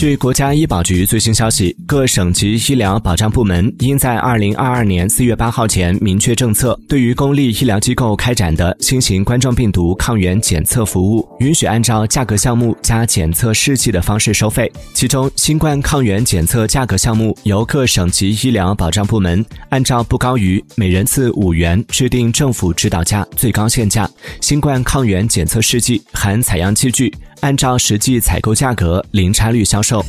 据国家医保局最新消息，各省级医疗保障部门应在二零二二年四月八号前明确政策，对于公立医疗机构开展的新型冠状病毒抗原检测服务，允许按照价格项目加检测试剂的方式收费。其中，新冠抗原检测价格项目由各省级医疗保障部门按照不高于每人次五元制定政府指导价最高限价；新冠抗原检测试剂含采样器具。按照实际采购价格零差率销售。